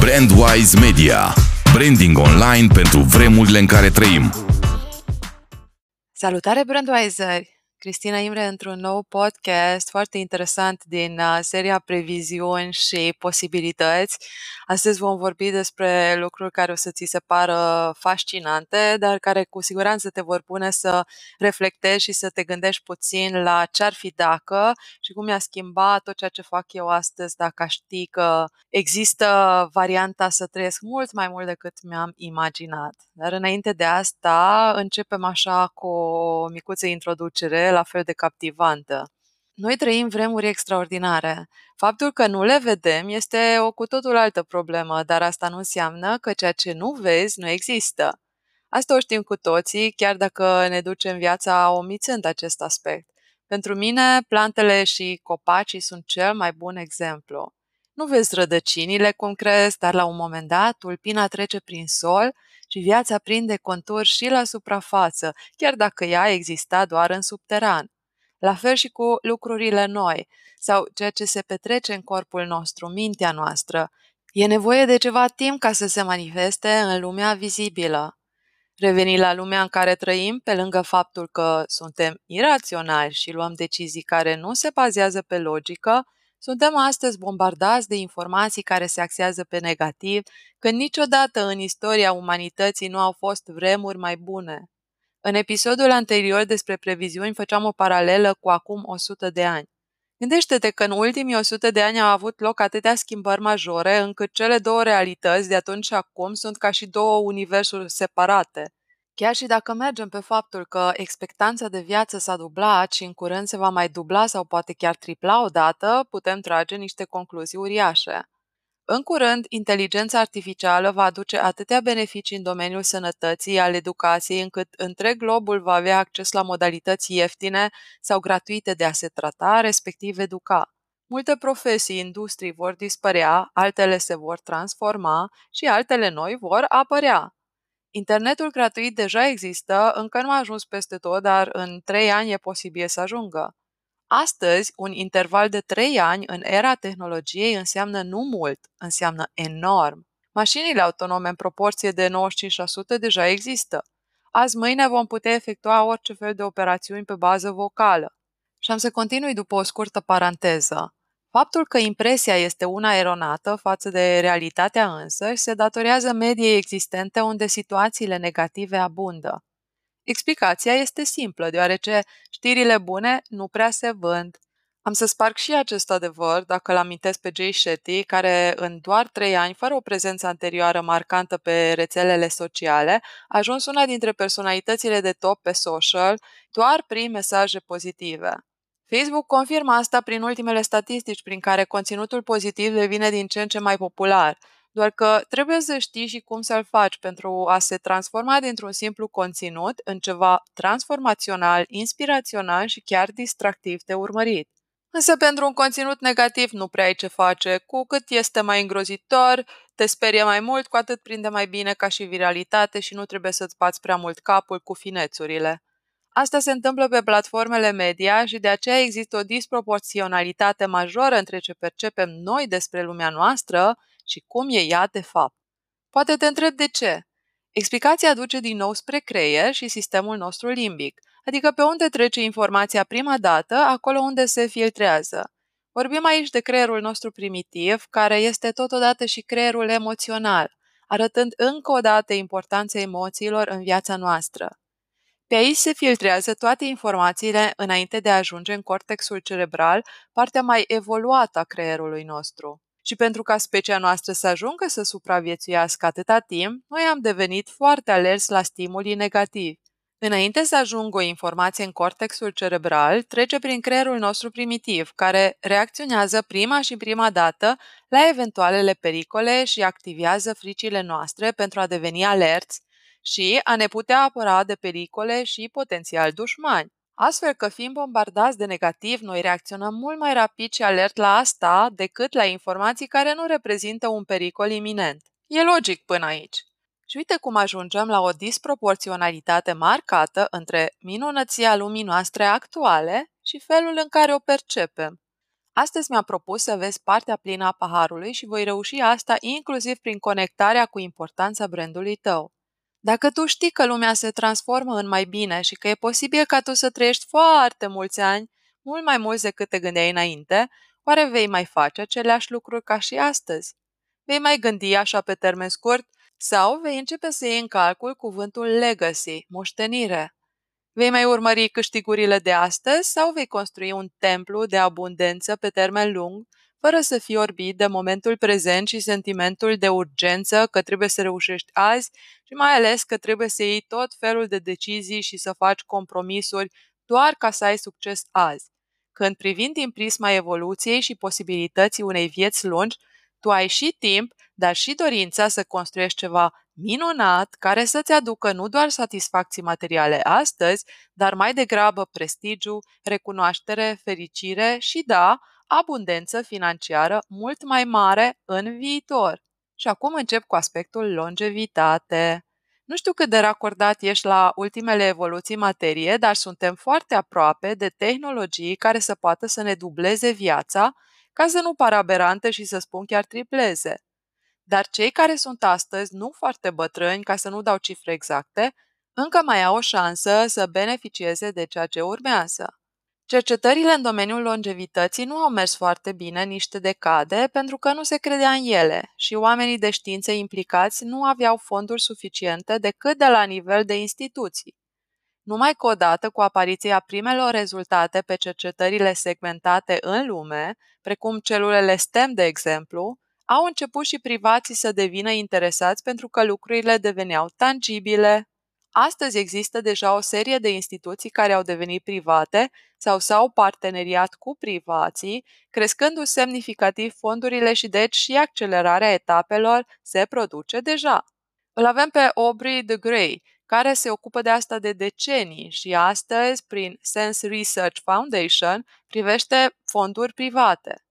Brandwise Media. Branding online pentru vremurile în care trăim. Salutare Brandwiseri! Cristina Imre într-un nou podcast foarte interesant din uh, seria Previziuni și Posibilități. Astăzi vom vorbi despre lucruri care o să ți se pară fascinante, dar care cu siguranță te vor pune să reflectezi și să te gândești puțin la ce ar fi dacă și cum mi-a schimbat tot ceea ce fac eu astăzi dacă ști că există varianta să trăiesc mult mai mult decât mi-am imaginat. Dar înainte de asta începem așa cu o micuță introducere la fel de captivantă. Noi trăim vremuri extraordinare. Faptul că nu le vedem este o cu totul altă problemă, dar asta nu înseamnă că ceea ce nu vezi nu există. Asta o știm cu toții, chiar dacă ne ducem viața omițând acest aspect. Pentru mine, plantele și copacii sunt cel mai bun exemplu. Nu vezi rădăcinile cum crezi, dar la un moment dat tulpina trece prin sol și viața prinde contur și la suprafață, chiar dacă ea exista doar în subteran. La fel și cu lucrurile noi sau ceea ce se petrece în corpul nostru, mintea noastră. E nevoie de ceva timp ca să se manifeste în lumea vizibilă. Reveni la lumea în care trăim, pe lângă faptul că suntem iraționali și luăm decizii care nu se bazează pe logică, suntem astăzi bombardați de informații care se axează pe negativ, când niciodată în istoria umanității nu au fost vremuri mai bune. În episodul anterior despre previziuni făceam o paralelă cu acum 100 de ani. Gândește-te că în ultimii 100 de ani au avut loc atâtea schimbări majore încât cele două realități de atunci și acum sunt ca și două universuri separate. Chiar și dacă mergem pe faptul că expectanța de viață s-a dublat și în curând se va mai dubla sau poate chiar tripla odată, putem trage niște concluzii uriașe. În curând, inteligența artificială va aduce atâtea beneficii în domeniul sănătății, al educației, încât întreg globul va avea acces la modalități ieftine sau gratuite de a se trata, respectiv educa. Multe profesii, industrii vor dispărea, altele se vor transforma și altele noi vor apărea. Internetul gratuit deja există, încă nu a ajuns peste tot, dar în trei ani e posibil să ajungă. Astăzi, un interval de trei ani în era tehnologiei înseamnă nu mult, înseamnă enorm. Mașinile autonome în proporție de 95% deja există. Azi mâine vom putea efectua orice fel de operațiuni pe bază vocală. Și am să continui după o scurtă paranteză. Faptul că impresia este una eronată față de realitatea însă se datorează mediei existente unde situațiile negative abundă. Explicația este simplă, deoarece știrile bune nu prea se vând. Am să sparg și acest adevăr dacă îl amintesc pe Jay Shetty, care în doar trei ani, fără o prezență anterioară marcantă pe rețelele sociale, a ajuns una dintre personalitățile de top pe social doar prin mesaje pozitive. Facebook confirmă asta prin ultimele statistici prin care conținutul pozitiv devine din ce în ce mai popular, doar că trebuie să știi și cum să-l faci pentru a se transforma dintr-un simplu conținut în ceva transformațional, inspirațional și chiar distractiv de urmărit. Însă pentru un conținut negativ nu prea ai ce face, cu cât este mai îngrozitor, te sperie mai mult, cu atât prinde mai bine ca și viralitate și nu trebuie să-ți bați prea mult capul cu finețurile. Asta se întâmplă pe platformele media și de aceea există o disproporționalitate majoră între ce percepem noi despre lumea noastră și cum e ea de fapt. Poate te întreb de ce. Explicația duce din nou spre creier și sistemul nostru limbic, adică pe unde trece informația prima dată, acolo unde se filtrează. Vorbim aici de creierul nostru primitiv, care este totodată și creierul emoțional, arătând încă o dată importanța emoțiilor în viața noastră. Pe aici se filtrează toate informațiile înainte de a ajunge în cortexul cerebral, partea mai evoluată a creierului nostru. Și pentru ca specia noastră să ajungă să supraviețuiască atâta timp, noi am devenit foarte alerți la stimulii negativi. Înainte să ajungă o informație în cortexul cerebral, trece prin creierul nostru primitiv, care reacționează prima și prima dată la eventualele pericole și activează fricile noastre pentru a deveni alerți și a ne putea apăra de pericole și potențial dușmani. Astfel că fiind bombardați de negativ, noi reacționăm mult mai rapid și alert la asta decât la informații care nu reprezintă un pericol iminent. E logic până aici. Și uite cum ajungem la o disproporționalitate marcată între minunăția lumii noastre actuale și felul în care o percepem. Astăzi mi-am propus să vezi partea plină a paharului și voi reuși asta inclusiv prin conectarea cu importanța brandului tău. Dacă tu știi că lumea se transformă în mai bine și că e posibil ca tu să trăiești foarte mulți ani, mult mai mulți decât te gândeai înainte, oare vei mai face aceleași lucruri ca și astăzi? Vei mai gândi așa pe termen scurt sau vei începe să iei în calcul cuvântul legacy, moștenire? Vei mai urmări câștigurile de astăzi sau vei construi un templu de abundență pe termen lung, fără să fii orbit de momentul prezent și sentimentul de urgență că trebuie să reușești azi și mai ales că trebuie să iei tot felul de decizii și să faci compromisuri doar ca să ai succes azi. Când privind din prisma evoluției și posibilității unei vieți lungi, tu ai și timp, dar și dorința să construiești ceva minunat care să-ți aducă nu doar satisfacții materiale astăzi, dar mai degrabă prestigiu, recunoaștere, fericire și, da, abundență financiară mult mai mare în viitor. Și acum încep cu aspectul longevitate. Nu știu cât de racordat ești la ultimele evoluții materie, dar suntem foarte aproape de tehnologii care să poată să ne dubleze viața, ca să nu par aberante și să spun chiar tripleze. Dar cei care sunt astăzi nu foarte bătrâni, ca să nu dau cifre exacte, încă mai au o șansă să beneficieze de ceea ce urmează. Cercetările în domeniul longevității nu au mers foarte bine niște decade pentru că nu se credea în ele și oamenii de știință implicați nu aveau fonduri suficiente decât de la nivel de instituții. Numai că odată cu apariția primelor rezultate pe cercetările segmentate în lume, precum celulele STEM de exemplu, au început și privații să devină interesați pentru că lucrurile deveneau tangibile. Astăzi există deja o serie de instituții care au devenit private sau s-au parteneriat cu privații, crescându-și semnificativ fondurile și deci și accelerarea etapelor se produce deja. Îl avem pe Aubrey de Grey, care se ocupă de asta de decenii și astăzi, prin Sense Research Foundation, privește fonduri private.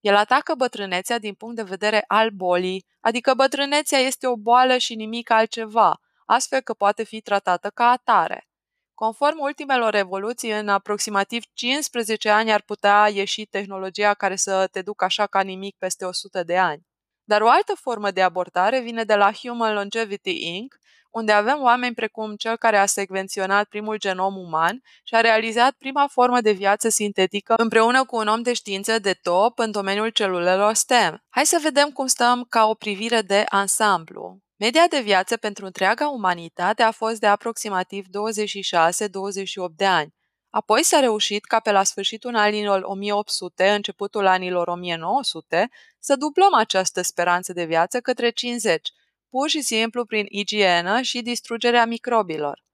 El atacă bătrânețea din punct de vedere al bolii, adică bătrânețea este o boală și nimic altceva, astfel că poate fi tratată ca atare. Conform ultimelor evoluții, în aproximativ 15 ani ar putea ieși tehnologia care să te ducă așa ca nimic peste 100 de ani. Dar o altă formă de abordare vine de la Human Longevity Inc., unde avem oameni precum cel care a secvenționat primul genom uman și a realizat prima formă de viață sintetică împreună cu un om de știință de top în domeniul celulelor STEM. Hai să vedem cum stăm ca o privire de ansamblu. Media de viață pentru întreaga umanitate a fost de aproximativ 26-28 de ani. Apoi s-a reușit ca pe la sfârșitul anilor 1800, începutul anilor 1900, să dublăm această speranță de viață către 50, pur și simplu prin igienă și distrugerea microbilor.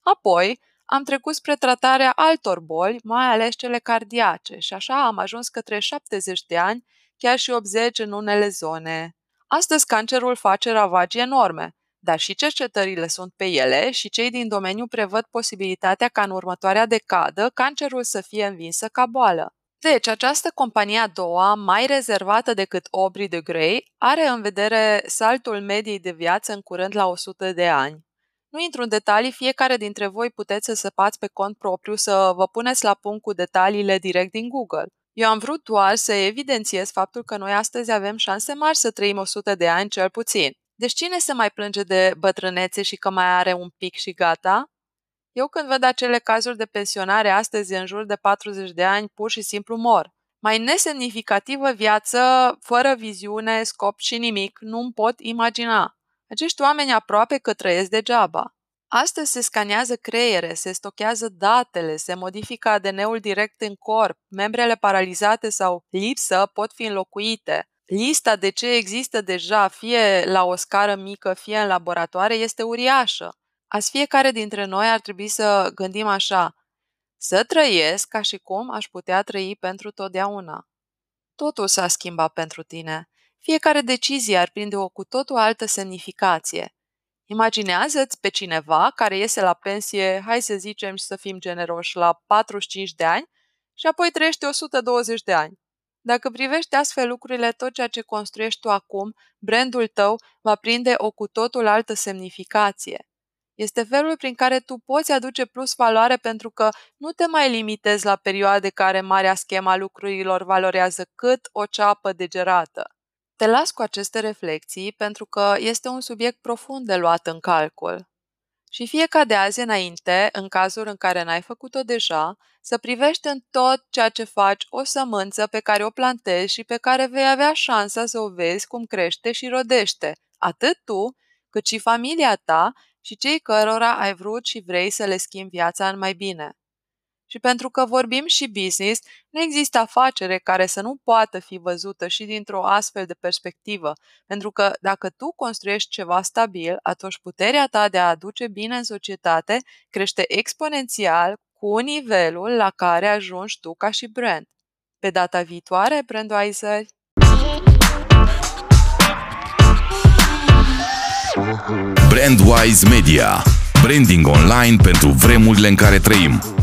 Apoi, am trecut spre tratarea altor boli, mai ales cele cardiace, și așa am ajuns către 70 de ani, chiar și 80 în unele zone. Astăzi cancerul face ravagii enorme, dar și cercetările sunt pe ele și cei din domeniu prevăd posibilitatea ca în următoarea decadă cancerul să fie învinsă ca boală. Deci, această companie a doua, mai rezervată decât Aubrey de Grey, are în vedere saltul mediei de viață în curând la 100 de ani. Nu intru în detalii, fiecare dintre voi puteți să săpați pe cont propriu să vă puneți la punct cu detaliile direct din Google. Eu am vrut doar să evidențiez faptul că noi astăzi avem șanse mari să trăim 100 de ani cel puțin. Deci cine se mai plânge de bătrânețe și că mai are un pic și gata? Eu când văd acele cazuri de pensionare astăzi în jur de 40 de ani, pur și simplu mor. Mai nesemnificativă viață, fără viziune, scop și nimic, nu-mi pot imagina. Acești oameni aproape că trăiesc degeaba. Astăzi se scanează creiere, se stochează datele, se modifică ADN-ul direct în corp, membrele paralizate sau lipsă pot fi înlocuite. Lista de ce există deja, fie la o scară mică, fie în laboratoare, este uriașă. Azi fiecare dintre noi ar trebui să gândim așa, să trăiesc ca și cum aș putea trăi pentru totdeauna. Totul s-a schimbat pentru tine. Fiecare decizie ar prinde o cu totul altă semnificație. Imaginează-ți pe cineva care iese la pensie, hai să zicem și să fim generoși, la 45 de ani și apoi trăiește 120 de ani. Dacă privești astfel lucrurile, tot ceea ce construiești tu acum, brandul tău va prinde o cu totul altă semnificație. Este felul prin care tu poți aduce plus valoare pentru că nu te mai limitezi la perioade care marea schema lucrurilor valorează cât o ceapă degerată. Te las cu aceste reflexii pentru că este un subiect profund de luat în calcul. Și fie ca de azi înainte, în cazul în care n-ai făcut-o deja, să privești în tot ceea ce faci o sămânță pe care o plantezi și pe care vei avea șansa să o vezi cum crește și rodește, atât tu, cât și familia ta și cei cărora ai vrut și vrei să le schimbi viața în mai bine. Și pentru că vorbim și business, nu există afacere care să nu poată fi văzută și dintr-o astfel de perspectivă, pentru că dacă tu construiești ceva stabil, atunci puterea ta de a aduce bine în societate crește exponențial cu nivelul la care ajungi tu ca și brand. Pe data viitoare, Brandweiser! Brandwise Media. Branding online pentru vremurile în care trăim.